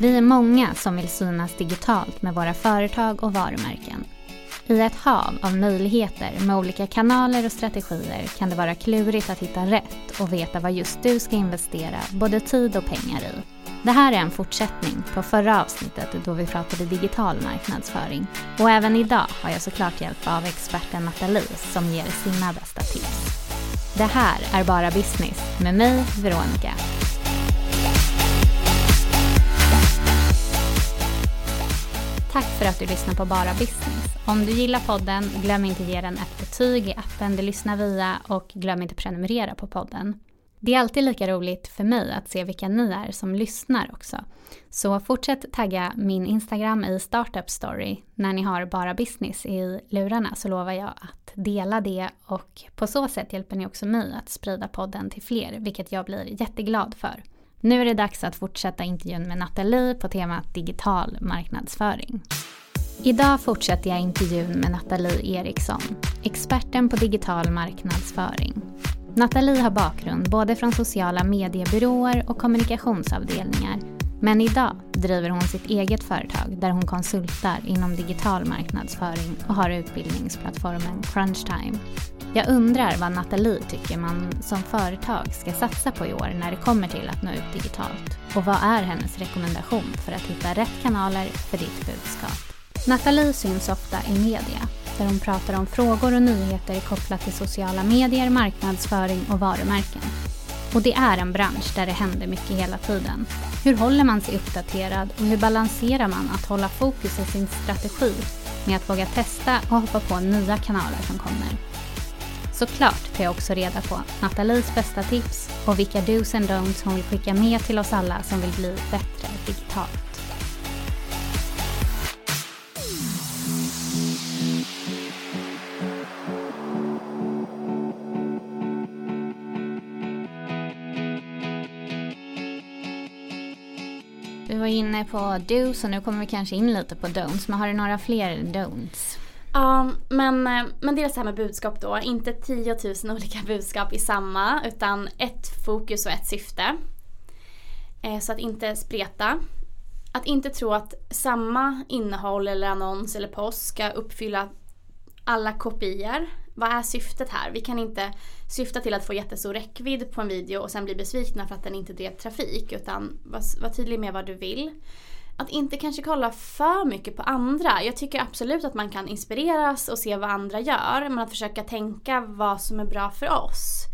Vi är många som vill synas digitalt med våra företag och varumärken. I ett hav av möjligheter med olika kanaler och strategier kan det vara klurigt att hitta rätt och veta vad just du ska investera både tid och pengar i. Det här är en fortsättning på förra avsnittet då vi pratade digital marknadsföring. Och även idag har jag såklart hjälp av experten Nathalie som ger sina bästa tips. Det här är Bara Business med mig, Veronica. Tack för att du lyssnar på Bara Business. Om du gillar podden, glöm inte ge den ett betyg i appen du lyssnar via och glöm inte prenumerera på podden. Det är alltid lika roligt för mig att se vilka ni är som lyssnar också. Så fortsätt tagga min Instagram i Startup Story när ni har Bara Business i lurarna så lovar jag att dela det och på så sätt hjälper ni också mig att sprida podden till fler, vilket jag blir jätteglad för. Nu är det dags att fortsätta intervjun med Nathalie på temat digital marknadsföring. Idag fortsätter jag intervjun med Nathalie Eriksson, experten på digital marknadsföring. Nathalie har bakgrund både från sociala mediebyråer och kommunikationsavdelningar. Men idag driver hon sitt eget företag där hon konsultar inom digital marknadsföring och har utbildningsplattformen Crunchtime. Jag undrar vad Nathalie tycker man som företag ska satsa på i år när det kommer till att nå ut digitalt. Och vad är hennes rekommendation för att hitta rätt kanaler för ditt budskap? Nathalie syns ofta i media, där hon pratar om frågor och nyheter kopplat till sociala medier, marknadsföring och varumärken. Och det är en bransch där det händer mycket hela tiden. Hur håller man sig uppdaterad och hur balanserar man att hålla fokus i sin strategi med att våga testa och hoppa på nya kanaler som kommer? Såklart tar jag också reda på Nathalies bästa tips och vilka dos and don'ts hon vill skicka med till oss alla som vill bli bättre digitalt. Inne på dos och nu kommer vi kanske in lite på don'ts. Men har du några fler don'ts? Ja, men, eh, men dels det här med budskap då. Inte 10 000 olika budskap i samma utan ett fokus och ett syfte. Eh, Så att inte spreta. Att inte tro att samma innehåll eller annons eller post ska uppfylla alla kopior. Vad är syftet här? Vi kan inte syfta till att få jättestor räckvidd på en video och sen bli besvikna för att den inte drev trafik. Utan var, var tydlig med vad du vill. Att inte kanske kolla för mycket på andra. Jag tycker absolut att man kan inspireras och se vad andra gör. Men att försöka tänka vad som är bra för oss.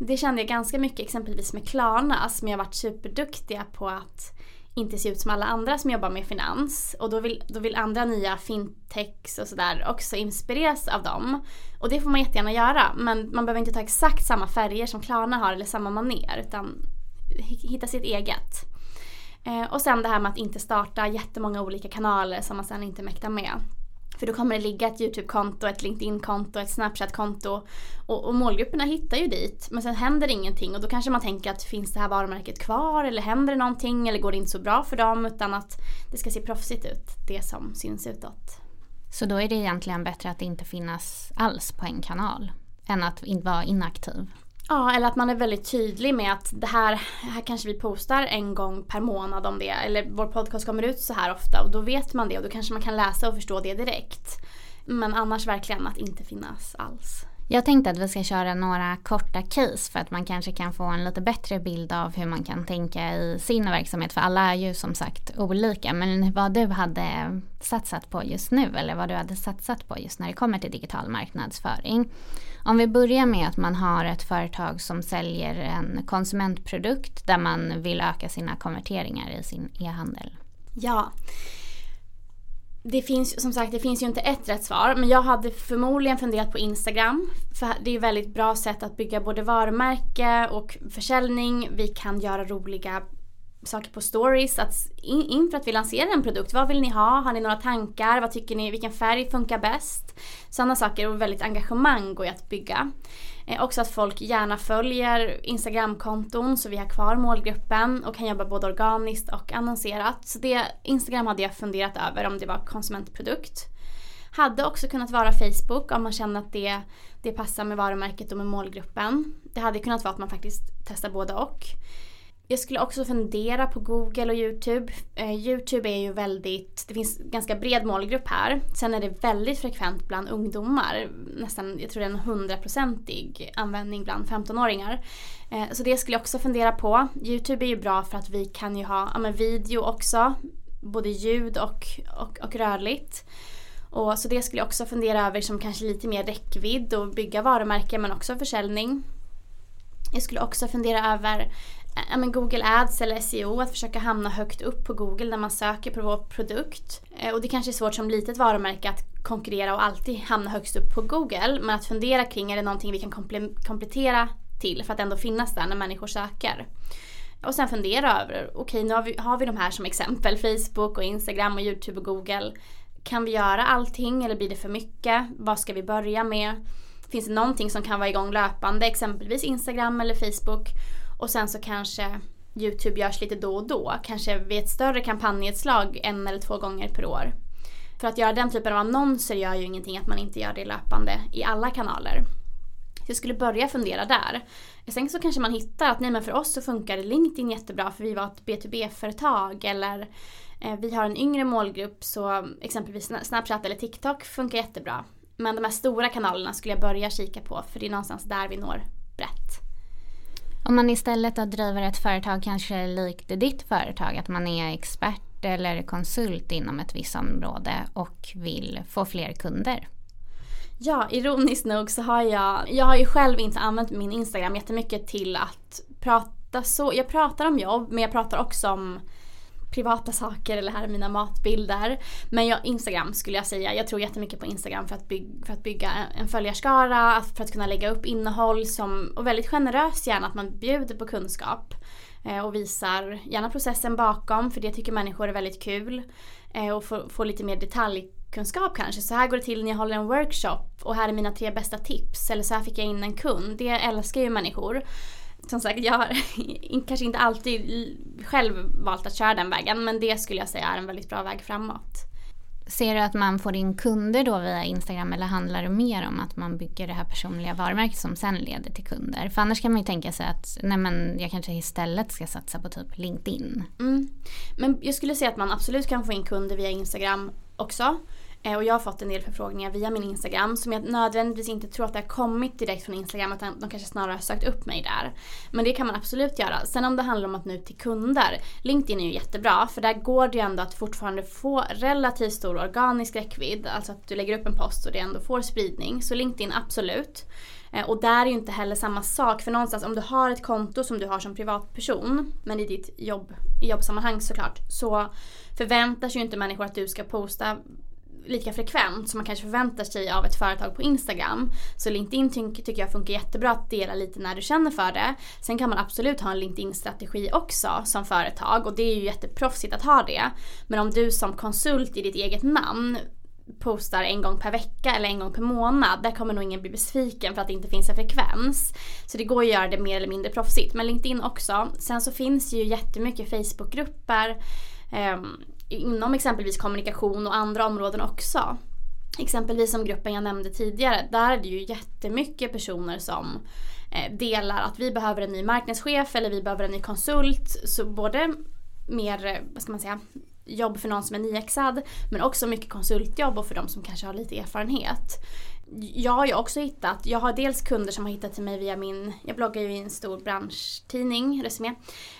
Det kände jag ganska mycket exempelvis med Klarna som jag varit superduktiga på att inte se ut som alla andra som jobbar med finans. Och då vill, då vill andra nya fintechs och sådär också inspireras av dem. Och det får man jättegärna göra. Men man behöver inte ta exakt samma färger som Klarna har eller samma maner. Utan hitta sitt eget. Eh, och sen det här med att inte starta jättemånga olika kanaler som man sen inte mäktar med. För då kommer det ligga ett YouTube-konto, ett LinkedIn-konto, ett Snapchat-konto. Och, och, målgrupperna hittar ju dit. Men sen händer ingenting och då kanske man tänker att finns det här varumärket kvar eller händer det någonting eller går det inte så bra för dem utan att det ska se proffsigt ut, det som syns utåt. Så då är det egentligen bättre att inte finnas alls på en kanal än att vara inaktiv? Ja, eller att man är väldigt tydlig med att det här, här kanske vi postar en gång per månad om det. Eller vår podcast kommer ut så här ofta och då vet man det och då kanske man kan läsa och förstå det direkt. Men annars verkligen att inte finnas alls. Jag tänkte att vi ska köra några korta case för att man kanske kan få en lite bättre bild av hur man kan tänka i sin verksamhet. För alla är ju som sagt olika. Men vad du hade satsat på just nu eller vad du hade satsat på just när det kommer till digital marknadsföring. Om vi börjar med att man har ett företag som säljer en konsumentprodukt där man vill öka sina konverteringar i sin e-handel. Ja. Det finns som sagt det finns ju inte ett rätt svar men jag hade förmodligen funderat på Instagram. För det är ett väldigt bra sätt att bygga både varumärke och försäljning. Vi kan göra roliga saker på stories. Att inför att vi lanserar en produkt, vad vill ni ha? Har ni några tankar? Vad tycker ni? Vilken färg funkar bäst? Sådana saker och väldigt engagemang går ju att bygga. Eh, också att folk gärna följer Instagramkonton så vi har kvar målgruppen och kan jobba både organiskt och annonserat. Så det, Instagram hade jag funderat över om det var konsumentprodukt. Hade också kunnat vara Facebook om man känner att det, det passar med varumärket och med målgruppen. Det hade kunnat vara att man faktiskt testar både och. Jag skulle också fundera på Google och YouTube. Eh, YouTube är ju väldigt, det finns ganska bred målgrupp här. Sen är det väldigt frekvent bland ungdomar. Nästan, jag tror det är en hundraprocentig användning bland 15-åringar. Eh, så det skulle jag också fundera på. YouTube är ju bra för att vi kan ju ha ja, video också. Både ljud och, och, och rörligt. Och, så det skulle jag också fundera över som kanske lite mer räckvidd och bygga varumärken men också försäljning. Jag skulle också fundera över ja, men Google Ads eller SEO, att försöka hamna högt upp på Google när man söker på vår produkt. Eh, och det kanske är svårt som litet varumärke att konkurrera och alltid hamna högst upp på Google. Men att fundera kring, är det någonting vi kan komplettera till för att ändå finnas där när människor söker? Och sen fundera över, okej okay, nu har vi, har vi de här som exempel, Facebook och Instagram och YouTube och Google. Kan vi göra allting eller blir det för mycket? Vad ska vi börja med? Finns det någonting som kan vara igång löpande, exempelvis Instagram eller Facebook? Och sen så kanske Youtube görs lite då och då. Kanske vid ett större kampanjnedslag en eller två gånger per år. För att göra den typen av annonser gör ju ingenting att man inte gör det löpande i alla kanaler. Så jag skulle börja fundera där. Sen så kanske man hittar att nej men för oss så funkar LinkedIn jättebra för vi var ett B2B-företag eller eh, vi har en yngre målgrupp så exempelvis Snapchat eller TikTok funkar jättebra. Men de här stora kanalerna skulle jag börja kika på för det är någonstans där vi når brett. Om man istället då driver ett företag kanske likt ditt företag, att man är expert eller konsult inom ett visst område och vill få fler kunder. Ja, ironiskt nog så har jag, jag har ju själv inte använt min Instagram jättemycket till att prata så, jag pratar om jobb men jag pratar också om privata saker eller här är mina matbilder. Men jag, Instagram skulle jag säga. Jag tror jättemycket på Instagram för att, bygga, för att bygga en följarskara, för att kunna lägga upp innehåll som, och väldigt generöst gärna att man bjuder på kunskap. Eh, och visar gärna processen bakom för det tycker människor är väldigt kul. Eh, och få, få lite mer detaljkunskap kanske. Så här går det till när jag håller en workshop och här är mina tre bästa tips. Eller så här fick jag in en kund. Det älskar ju människor som sagt, jag har kanske inte alltid själv valt att köra den vägen men det skulle jag säga är en väldigt bra väg framåt. Ser du att man får in kunder då via Instagram eller handlar det mer om att man bygger det här personliga varumärket som sen leder till kunder? För annars kan man ju tänka sig att nej men jag kanske istället ska satsa på typ LinkedIn. Mm. Men jag skulle säga att man absolut kan få in kunder via Instagram också. Eh, och jag har fått en del förfrågningar via min Instagram som jag nödvändigtvis inte tror att det har kommit direkt från Instagram utan de kanske snarare har sökt upp mig där. Men det kan man absolut göra. Sen om det handlar om att nå ut till kunder. LinkedIn är ju jättebra för där går det ju ändå att fortfarande få relativt stor organisk räckvidd. Alltså att du lägger upp en post och det ändå får spridning. Så LinkedIn absolut. Eh, och där är ju inte heller samma sak. För någonstans om du har ett konto som du har som privatperson, men i ditt jobb, i jobbsammanhang såklart, så förväntar sig ju inte människor att du ska posta lika frekvent som man kanske förväntar sig av ett företag på Instagram. Så LinkedIn ty tycker jag funkar jättebra att dela lite när du känner för det. Sen kan man absolut ha en LinkedIn-strategi också som företag och det är ju jätteproffsigt att ha det. Men om du som konsult i ditt eget namn postar en gång per vecka eller en gång per månad, där kommer nog ingen bli besviken för att det inte finns en frekvens. Så det går att göra det mer eller mindre proffsigt. Men LinkedIn också. Sen så finns ju jättemycket Facebookgrupper eh, inom exempelvis kommunikation och andra områden också. Exempelvis som gruppen jag nämnde tidigare, där är det ju jättemycket personer som eh, delar att vi behöver en ny marknadschef eller vi behöver en ny konsult. Så både mer, eh, vad ska man säga, jobb för någon som är nyexad men också mycket konsultjobb och för de som kanske har lite erfarenhet. Jag har ju också hittat, jag har dels kunder som har hittat till mig via min, jag bloggar ju i en stor branschtidning, Resumé.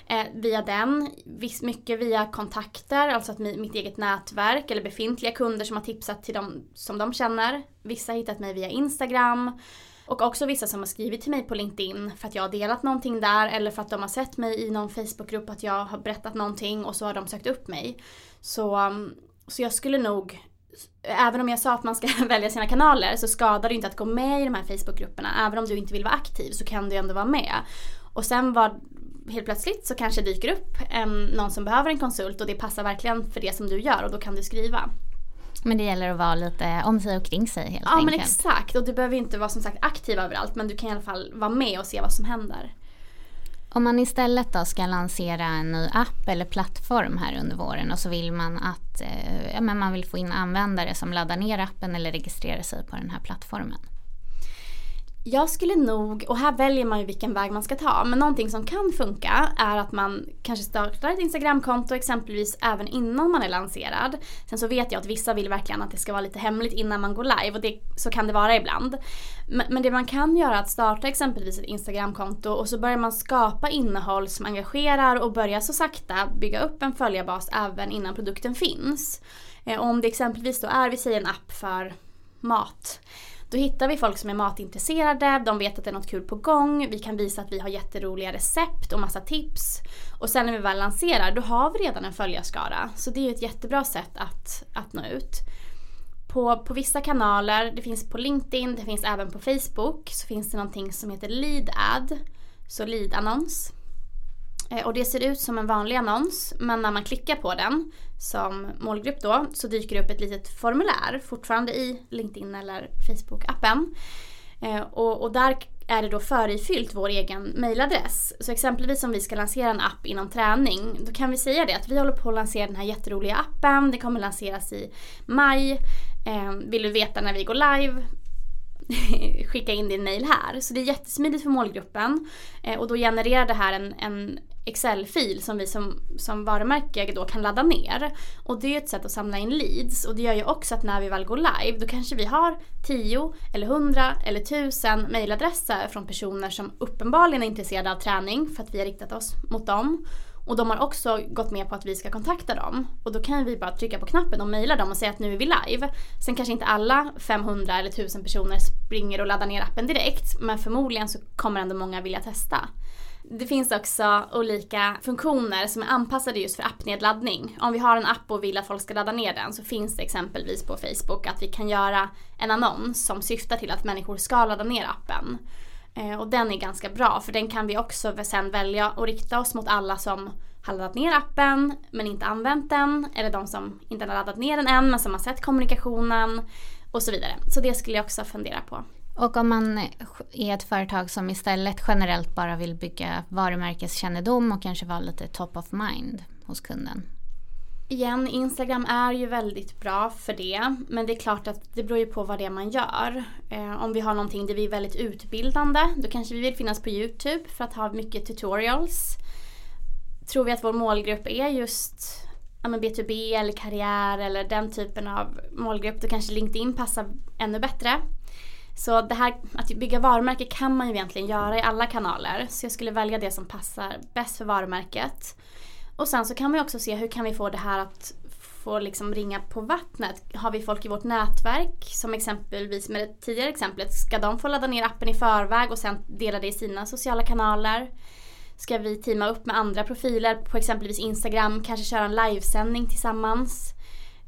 Eh, via den, viss, mycket via kontakter, alltså att mitt eget nätverk eller befintliga kunder som har tipsat till dem som de känner. Vissa har hittat mig via Instagram. Och också vissa som har skrivit till mig på LinkedIn för att jag har delat någonting där eller för att de har sett mig i någon Facebookgrupp att jag har berättat någonting och så har de sökt upp mig. Så, mm, så jag skulle nog Även om jag sa att man ska välja sina kanaler så skadar det inte att gå med i de här Facebookgrupperna. Även om du inte vill vara aktiv så kan du ändå vara med. Och sen var helt plötsligt så kanske dyker upp en, någon som behöver en konsult och det passar verkligen för det som du gör och då kan du skriva. Men det gäller att vara lite om sig och kring sig helt ja, enkelt. Ja men exakt och du behöver inte vara som sagt aktiv överallt men du kan i alla fall vara med och se vad som händer. Om man istället då ska lansera en ny app eller plattform här under våren och så vill man att eh, ja, men man vill få in användare som laddar ner appen eller registrerar sig på den här plattformen. Jag skulle nog, och här väljer man ju vilken väg man ska ta, men någonting som kan funka är att man kanske startar ett Instagramkonto exempelvis även innan man är lanserad. Sen så vet jag att vissa vill verkligen att det ska vara lite hemligt innan man går live och det, så kan det vara ibland. Men, men det man kan göra är att starta exempelvis ett Instagramkonto och så börjar man skapa innehåll som engagerar och börjar så sakta bygga upp en följarbas även innan produkten finns. Eh, om det exempelvis då är, vi säger en app för mat då hittar vi folk som är matintresserade, de vet att det är något kul på gång, vi kan visa att vi har jätteroliga recept och massa tips. Och sen när vi väl lanserar, då har vi redan en följarskara. Så det är ju ett jättebra sätt att, att nå ut. På, på vissa kanaler, det finns på LinkedIn, det finns även på Facebook, så finns det någonting som heter lead ad, så lead-annons. Eh, och det ser ut som en vanlig annons men när man klickar på den som målgrupp då så dyker det upp ett litet formulär fortfarande i LinkedIn eller Facebook-appen. Eh, och, och, där är det då förifyllt vår egen mailadress. Så exempelvis om vi ska lansera en app inom träning då kan vi säga det att vi håller på att lansera den här jätteroliga appen. det kommer lanseras i maj. Eh, vill du veta när vi går live? skicka in din mail här. Så det är jättesmidigt för målgruppen. och då genererar det här en, en Excel-fil som vi som, som varumärke då kan ladda ner. Och det är ett sätt att samla in leads och det gör ju också att när vi väl går live då kanske vi har 10 eller 100 eller 1000 mailadresser från personer som uppenbarligen är intresserade av träning för att vi har riktat oss mot dem. Och de har också gått med på att vi ska kontakta dem. Och då kan vi bara trycka på knappen och mejla dem och säga att nu är vi live. Sen kanske inte alla 500 eller 1000 personer springer och laddar ner appen direkt. Men förmodligen så kommer ändå många vilja testa. Det finns också olika funktioner som är anpassade just för appnedladdning. Om vi har en app och vill att folk ska ladda ner den så finns det exempelvis på Facebook att vi kan göra en annons som syftar till att människor ska ladda ner appen. Eh, och den är ganska bra för den kan vi också sen välja och rikta oss mot alla som har laddat ner appen men inte använt den. Eller de som inte har laddat ner den än men som har sett kommunikationen och så vidare. Så det skulle jag också fundera på. Och om man är ett företag som istället generellt bara vill bygga varumärkeskännedom och kanske vara lite top of mind hos kunden? Igen, Instagram är ju väldigt bra för det. Men det är klart att det beror ju på vad det är man gör. Eh, om vi har någonting där vi är väldigt utbildande, då kanske vi vill finnas på YouTube för att ha mycket tutorials. Tror vi att vår målgrupp är just ja, B2B eller karriär eller den typen av målgrupp, då kanske LinkedIn passar ännu bättre. Så det här att bygga varumärke kan man ju egentligen göra i alla kanaler. Så jag skulle välja det som passar bäst för varumärket. Och sen så kan man ju också se hur kan vi få det här att få liksom ringa på vattnet. Har vi folk i vårt nätverk som exempelvis med det tidigare exemplet, ska de få ladda ner appen i förväg och sen dela det i sina sociala kanaler? Ska vi teama upp med andra profiler på exempelvis Instagram, kanske köra en livesändning tillsammans?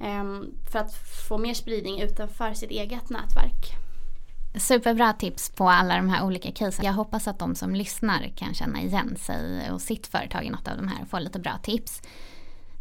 Ehm, för att få mer spridning utanför sitt eget nätverk. Superbra tips på alla de här olika casen. Jag hoppas att de som lyssnar kan känna igen sig och sitt företag i något av de här och få lite bra tips.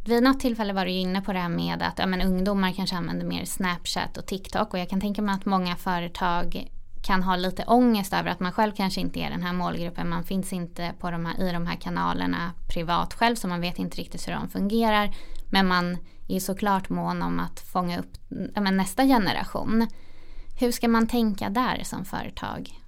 Vid något tillfälle var du inne på det här med att ja, men ungdomar kanske använder mer Snapchat och TikTok och jag kan tänka mig att många företag kan ha lite ångest över att man själv kanske inte är den här målgruppen. Man finns inte på de här, i de här kanalerna privat själv så man vet inte riktigt hur de fungerar. Men man är såklart mån om att fånga upp ja, men nästa generation. Hur ska man tänka där som företag?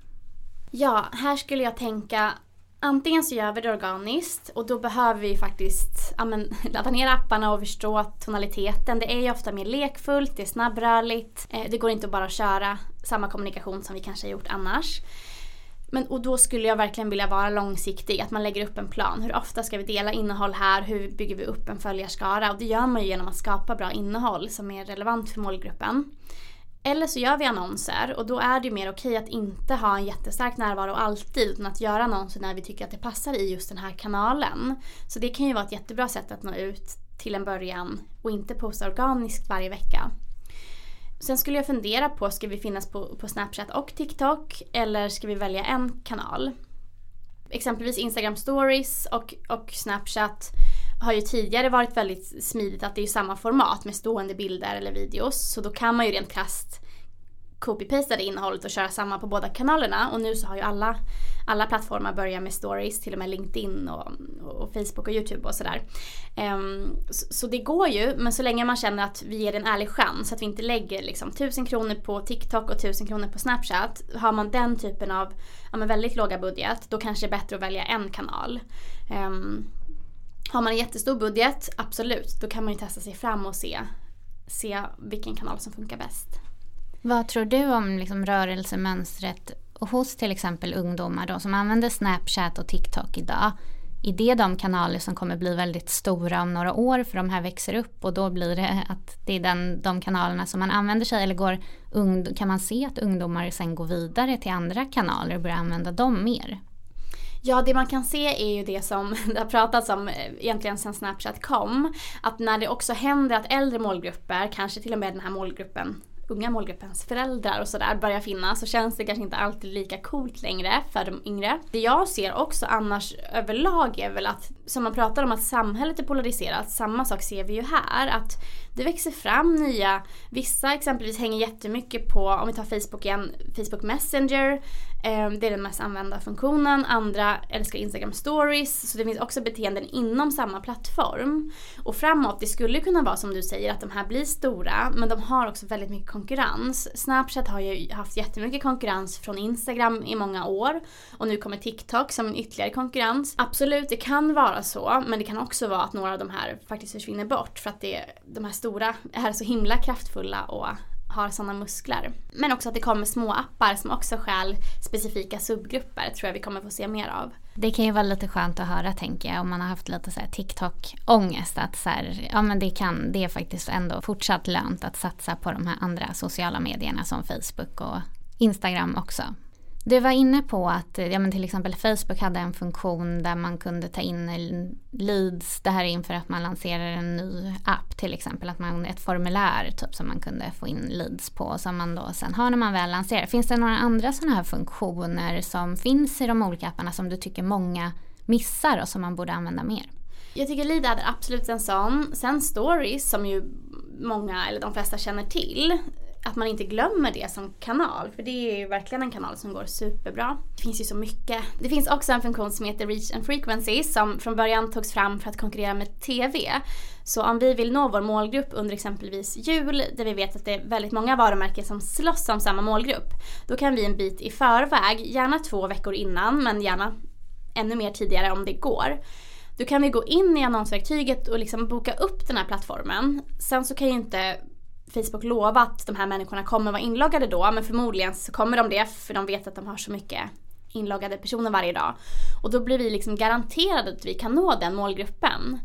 Ja, här skulle jag tänka Antingen så gör vi det organiskt och då behöver vi faktiskt ja, men, ladda ner apparna och förstå tonaliteten. Det är ju ofta mer lekfullt, det är snabbrörligt. Eh, det går inte att bara köra samma kommunikation som vi kanske har gjort annars. Men, och då skulle jag verkligen vilja vara långsiktig, att man lägger upp en plan. Hur ofta ska vi dela innehåll här? Hur bygger vi upp en följarskara? Och det gör man ju genom att skapa bra innehåll som är relevant för målgruppen. Eller så gör vi annonser och då är det ju mer okej att inte ha en jättestark närvaro alltid utan att göra annonser när vi tycker att det passar i just den här kanalen. Så det kan ju vara ett jättebra sätt att nå ut till en början och inte posta organiskt varje vecka. Sen skulle jag fundera på, ska vi finnas på, på Snapchat och TikTok eller ska vi välja en kanal? Exempelvis Instagram stories och, och Snapchat har ju tidigare varit väldigt smidigt att det är samma format med stående bilder eller videos. Så då kan man ju rent krasst copy-pasta det innehållet och köra samma på båda kanalerna. Och nu så har ju alla, alla plattformar börjat med stories, till och med LinkedIn och, och Facebook och YouTube och sådär. Um, så, så, det går ju, men så länge man känner att vi ger en ärlig chans, att vi inte lägger liksom 1000 kronor på TikTok och 1000 kronor på Snapchat. Har man den typen av ja, men väldigt låga budget, då kanske det är bättre att välja en kanal. Um, har man en jättestor budget, absolut, då kan man ju testa sig fram och se, se vilken kanal som funkar bäst. Vad tror du om liksom rörelsemönstret hos till exempel ungdomar då, som använder Snapchat och TikTok idag? Är det de kanaler som kommer bli väldigt stora om några år för de här växer upp och då blir det att det är den, de kanalerna som man använder sig eller går, kan man se att ungdomar sen går vidare till andra kanaler och börjar använda dem mer? Ja, det man kan se är ju det som det har pratats om eh, egentligen sedan Snapchat kom. Att när det också händer att äldre målgrupper, kanske till och med den här målgruppen unga målgruppens föräldrar och sådär börjar finnas så känns det kanske inte alltid lika coolt längre för de yngre. Det jag ser också annars överlag är väl att, som man pratar om att samhället är polariserat, samma sak ser vi ju här. Att det växer fram nya, vissa exempelvis hänger jättemycket på, om vi tar Facebook igen, Facebook Messenger. Ehm, det är den mest använda funktionen. Andra älskar Instagram stories. Så det finns också beteenden inom samma plattform. Och framåt, det skulle kunna vara som du säger att de här blir stora men de har också väldigt mycket konkurrens. Snapchat har ju haft jättemycket konkurrens från Instagram i många år. Och nu kommer TikTok som en ytterligare konkurrens. Absolut, det kan vara så men det kan också vara att några av de här faktiskt försvinner bort för att det, de här stora är så himla kraftfulla och har sådana muskler. Men också att det kommer små appar som också stjäl specifika subgrupper tror jag vi kommer få se mer av. Det kan ju vara lite skönt att höra tänker jag om man har haft lite så TikTok-ångest att så här, ja men det kan, det är faktiskt ändå fortsatt lönt att satsa på de här andra sociala medierna som Facebook och Instagram också. Du var inne på att ja, men till exempel Facebook hade en funktion där man kunde ta in leads. Det här är inför att man lanserar en ny app till exempel. Att man, ett formulär typ som man kunde få in leads på som man då sen har när man väl lanserar. Finns det några andra sådana här funktioner som finns i de olika apparna som du tycker många missar och som man borde använda mer? Jag tycker Lead är absolut en sån. Sen stories som ju många eller de flesta känner till att man inte glömmer det som kanal. För det är ju verkligen en kanal som går superbra. Det finns ju så mycket. Det finns också en funktion som heter Reach and Frequency som från början togs fram för att konkurrera med TV. Så om vi vill nå vår målgrupp under exempelvis jul, där vi vet att det är väldigt många varumärken som slåss om samma målgrupp, då kan vi en bit i förväg, gärna två veckor innan, men gärna ännu mer tidigare om det går, då kan vi gå in i annonsverktyget och liksom boka upp den här plattformen. Sen så kan ju inte Facebook lova att de här människorna kommer vara inloggade då men förmodligen så kommer de det för de vet att de har så mycket inloggade personer varje dag. Och då blir vi liksom garanterade att vi kan nå den målgruppen.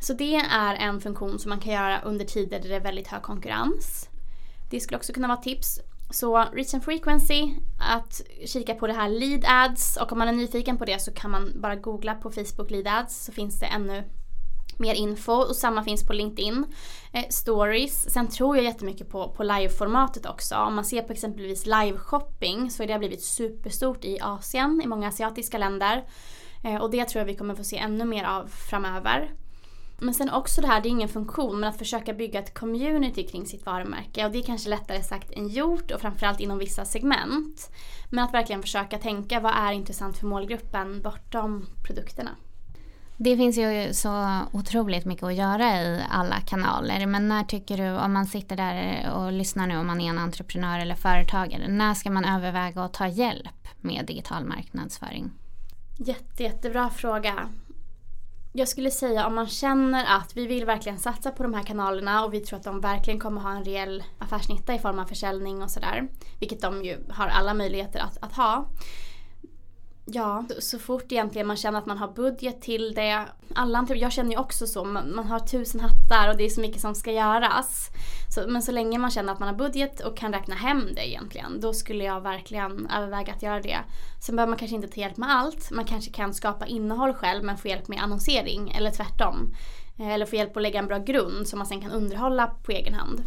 Så det är en funktion som man kan göra under tider där det är väldigt hög konkurrens. Det skulle också kunna vara tips. Så reach and frequency, att kika på det här lead ads och om man är nyfiken på det så kan man bara googla på Facebook lead ads så finns det ännu mer info och samma finns på LinkedIn. Eh, stories. Sen tror jag jättemycket på, på liveformatet också. Om man ser på exempelvis live-shopping så har det blivit superstort i Asien, i många asiatiska länder. Eh, och det tror jag vi kommer få se ännu mer av framöver. Men sen också det här, det är ingen funktion, men att försöka bygga ett community kring sitt varumärke. Och det är kanske lättare sagt än gjort och framförallt inom vissa segment. Men att verkligen försöka tänka vad är intressant för målgruppen bortom produkterna. Det finns ju så otroligt mycket att göra i alla kanaler. Men när tycker du, om man sitter där och lyssnar nu om man är en entreprenör eller företagare, när ska man överväga att ta hjälp med digital marknadsföring? Jätte, jättebra fråga. Jag skulle säga om man känner att vi vill verkligen satsa på de här kanalerna och vi tror att de verkligen kommer ha en reell affärsnytta i form av försäljning och sådär. Vilket de ju har alla möjligheter att, att ha. Ja, så fort egentligen man känner att man har budget till det. Alla, typ, jag känner ju också så, man, man har tusen hattar och det är så mycket som ska göras. Så, men så länge man känner att man har budget och kan räkna hem det egentligen, då skulle jag verkligen överväga att göra det. Sen behöver man kanske inte ta hjälp med allt, man kanske kan skapa innehåll själv men få hjälp med annonsering eller tvärtom. Eh, eller få hjälp att lägga en bra grund som man sen kan underhålla på egen hand.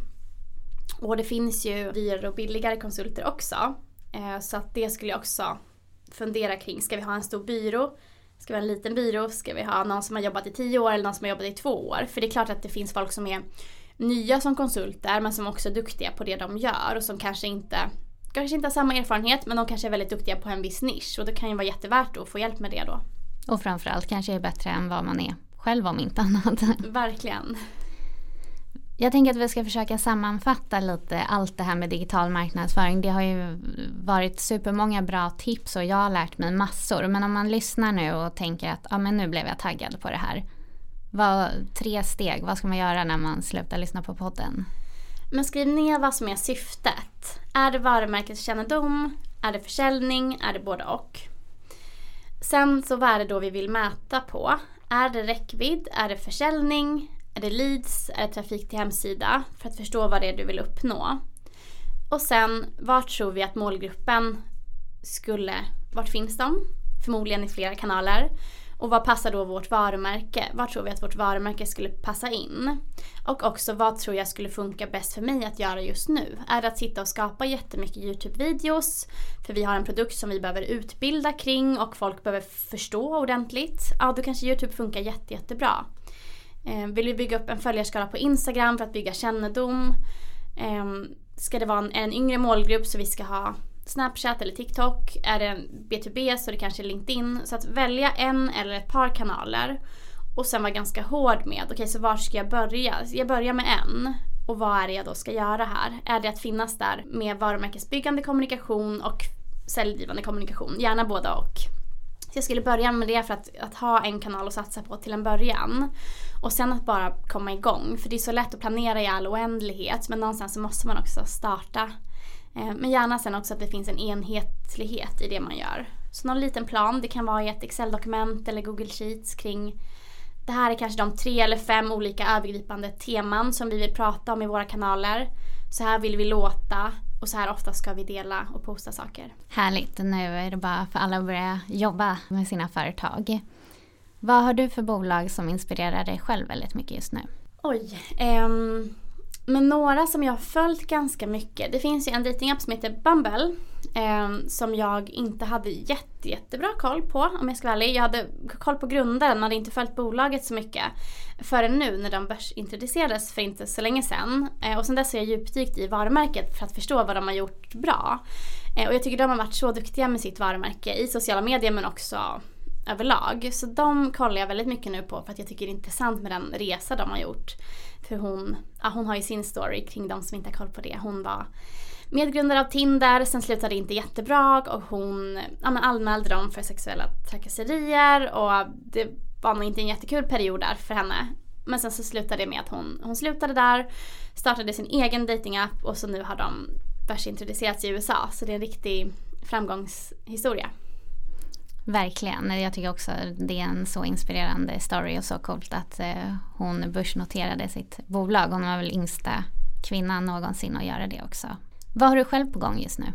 Och det finns ju dyrare och billigare konsulter också. Eh, så att det skulle jag också fundera kring, ska vi ha en stor byrå? Ska vi ha en liten byrå? Ska vi ha någon som har jobbat i tio år eller någon som har jobbat i två år? För det är klart att det finns folk som är nya som konsulter men som också är duktiga på det de gör och som kanske inte kanske inte har samma erfarenhet men de kanske är väldigt duktiga på en viss nisch och det kan ju vara jättevärt att få hjälp med det då. Och framförallt kanske är bättre än vad man är själv om inte annat. Verkligen. Jag tänker att vi ska försöka sammanfatta lite allt det här med digital marknadsföring. Det har ju varit supermånga bra tips och jag har lärt mig massor. Men om man lyssnar nu och tänker att ja, men nu blev jag taggad på det här. Vad, tre steg, vad ska man göra när man slutar lyssna på podden? Men skriv ner vad som är syftet. Är det varumärkeskännedom? Är det försäljning? Är det både och? Sen så vad är det då vi vill mäta på? Är det räckvidd? Är det försäljning? Är det leads? Är det trafik till hemsida? För att förstå vad det är du vill uppnå. Och sen, vart tror vi att målgruppen skulle, vart finns de? Förmodligen i flera kanaler. Och vad passar då vårt varumärke? Var tror vi att vårt varumärke skulle passa in? Och också vad tror jag skulle funka bäst för mig att göra just nu? Är det att sitta och skapa jättemycket YouTube-videos? För vi har en produkt som vi behöver utbilda kring och folk behöver förstå ordentligt. Ja, då kanske YouTube funkar jätte, jättebra. Eh, vill vi bygga upp en följarskala på Instagram för att bygga kännedom? Eh, ska det vara en, en yngre målgrupp så vi ska ha Snapchat eller TikTok. Är det B2B så är det kanske LinkedIn. Så att välja en eller ett par kanaler. Och sen vara ganska hård med, okej okay, så var ska jag börja? Jag börjar med en. Och vad är det jag då ska göra här? Är det att finnas där med varumärkesbyggande kommunikation och säljdrivande kommunikation? Gärna båda och. Så jag skulle börja med det för att, att ha en kanal att satsa på till en början. Och sen att bara komma igång. För det är så lätt att planera i all oändlighet men någonstans så måste man också starta. Eh, men gärna sen också att det finns en enhetlighet i det man gör. Så någon liten plan, det kan vara i ett Excel-dokument eller Google Sheets kring det här är kanske de tre eller fem olika övergripande teman som vi vill prata om i våra kanaler. Så här vill vi låta och så här ofta ska vi dela och posta saker. Härligt, nu är det bara för alla att börja jobba med sina företag. Vad har du för bolag som inspirerar dig själv väldigt mycket just nu? Oj. Um, men några som jag har följt ganska mycket. Det finns ju en datingapp som heter Bumble. Eh, som jag inte hade jätte, jättebra koll på om jag ska vara ärlig. Jag hade koll på grundaren men hade inte följt bolaget så mycket. Förrän nu när de börsintroducerades för inte så länge sedan. Eh, och sen dess har jag djupdykt i varumärket för att förstå vad de har gjort bra. Eh, och jag tycker de har varit så duktiga med sitt varumärke i sociala medier men också överlag. Så de kollar jag väldigt mycket nu på för att jag tycker det är intressant med den resa de har gjort. För hon, ja, hon har ju sin story kring de som inte har koll på det. Hon var medgrundare av Tinder, sen slutade det inte jättebra och hon ja, men anmälde dem för sexuella trakasserier och det var nog inte en jättekul period där för henne. Men sen så slutade det med att hon, hon slutade där, startade sin egen datingapp och så nu har de börsintroducerats i USA. Så det är en riktig framgångshistoria. Verkligen. Jag tycker också det är en så inspirerande story och så coolt att eh, hon börsnoterade sitt bolag. Hon var väl yngsta kvinnan någonsin att göra det också. Vad har du själv på gång just nu?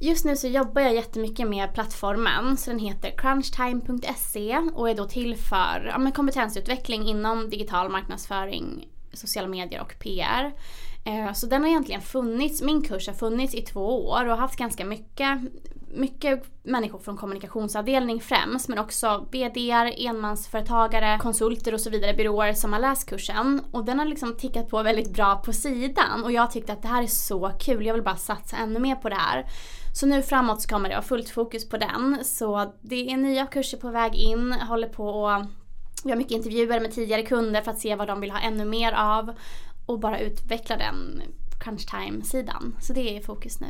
Just nu så jobbar jag jättemycket med plattformen så den heter crunchtime.se och är då till för ja, kompetensutveckling inom digital marknadsföring, sociala medier och PR. Eh, så den har egentligen funnits, min kurs har funnits i två år och haft ganska mycket, mycket människor från kommunikationsavdelning främst men också BDR, enmansföretagare, konsulter och så vidare, byråer som har läst kursen. Och den har liksom tickat på väldigt bra på sidan och jag tyckte att det här är så kul, jag vill bara satsa ännu mer på det här. Så nu framåt så kommer det vara fullt fokus på den. Så det är nya kurser på väg in, håller på och vi har mycket intervjuer med tidigare kunder för att se vad de vill ha ännu mer av och bara utveckla den crunch time-sidan. Så det är fokus nu.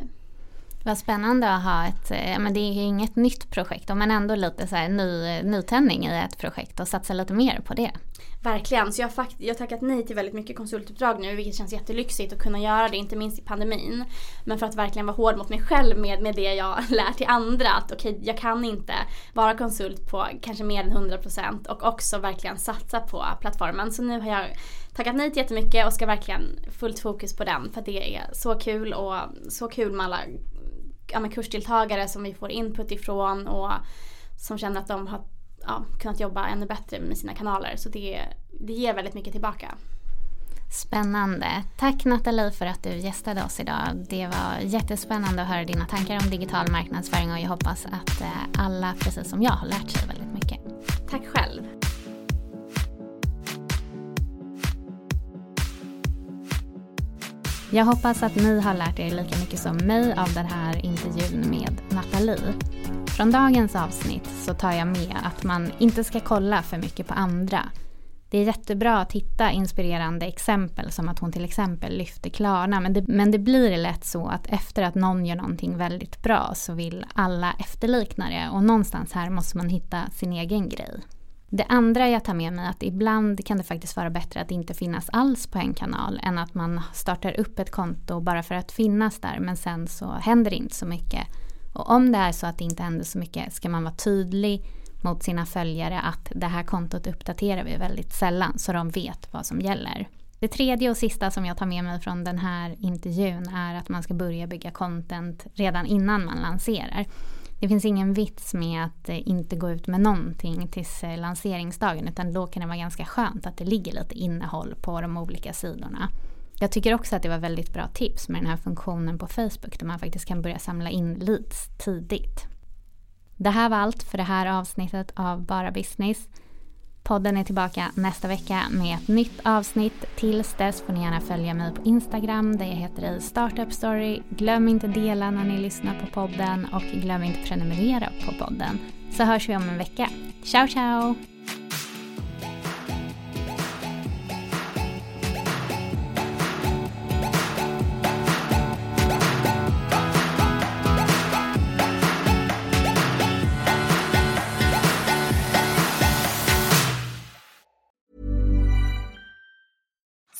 Vad spännande att ha ett, eh, men det är ju inget nytt projekt men ändå lite så här ny, nytändning i ett projekt och satsa lite mer på det. Verkligen, så jag har jag tackat nej till väldigt mycket konsultuppdrag nu vilket känns jättelyxigt att kunna göra det, inte minst i pandemin. Men för att verkligen vara hård mot mig själv med, med det jag lär till andra. Att okej, okay, jag kan inte vara konsult på kanske mer än 100% och också verkligen satsa på plattformen. Så nu har jag tackat nej till jättemycket och ska verkligen fullt fokus på den för det är så kul och så kul med alla ja, kursdeltagare som vi får input ifrån och som känner att de har ja, kunnat jobba ännu bättre med sina kanaler. Så det, det ger väldigt mycket tillbaka. Spännande. Tack Nathalie för att du gästade oss idag. Det var jättespännande att höra dina tankar om digital marknadsföring och jag hoppas att eh, alla, precis som jag, har lärt sig väldigt mycket. Tack själv. Jag hoppas att ni har lärt er lika mycket som mig av den här intervjun med Nathalie. Från dagens avsnitt så tar jag med att man inte ska kolla för mycket på andra. Det är jättebra att hitta inspirerande exempel som att hon till exempel lyfter Klarna men det, men det blir lätt så att efter att någon gör någonting väldigt bra så vill alla efterlikna det och någonstans här måste man hitta sin egen grej. Det andra jag tar med mig är att ibland kan det faktiskt vara bättre att inte finnas alls på en kanal än att man startar upp ett konto bara för att finnas där men sen så händer det inte så mycket. Och om det är så att det inte händer så mycket ska man vara tydlig mot sina följare att det här kontot uppdaterar vi väldigt sällan så de vet vad som gäller. Det tredje och sista som jag tar med mig från den här intervjun är att man ska börja bygga content redan innan man lanserar. Det finns ingen vits med att eh, inte gå ut med någonting tills eh, lanseringsdagen utan då kan det vara ganska skönt att det ligger lite innehåll på de olika sidorna. Jag tycker också att det var väldigt bra tips med den här funktionen på Facebook där man faktiskt kan börja samla in leads tidigt. Det här var allt för det här avsnittet av Bara Business. Podden är tillbaka nästa vecka med ett nytt avsnitt. Tills dess får ni gärna följa mig på Instagram där jag heter i Startup Story. Glöm inte dela när ni lyssnar på podden och glöm inte prenumerera på podden. Så hörs vi om en vecka. Ciao ciao!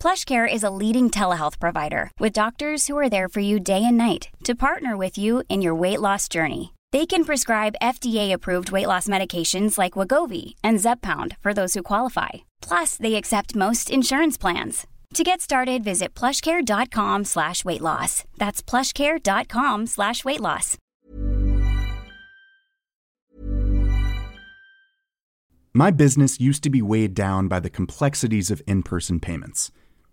PlushCare is a leading telehealth provider with doctors who are there for you day and night to partner with you in your weight loss journey. They can prescribe FDA-approved weight loss medications like Wagovi and Zepbound for those who qualify. Plus, they accept most insurance plans. To get started, visit plushcare.com slash weight loss. That's plushcare.com slash weight loss. My business used to be weighed down by the complexities of in person payments.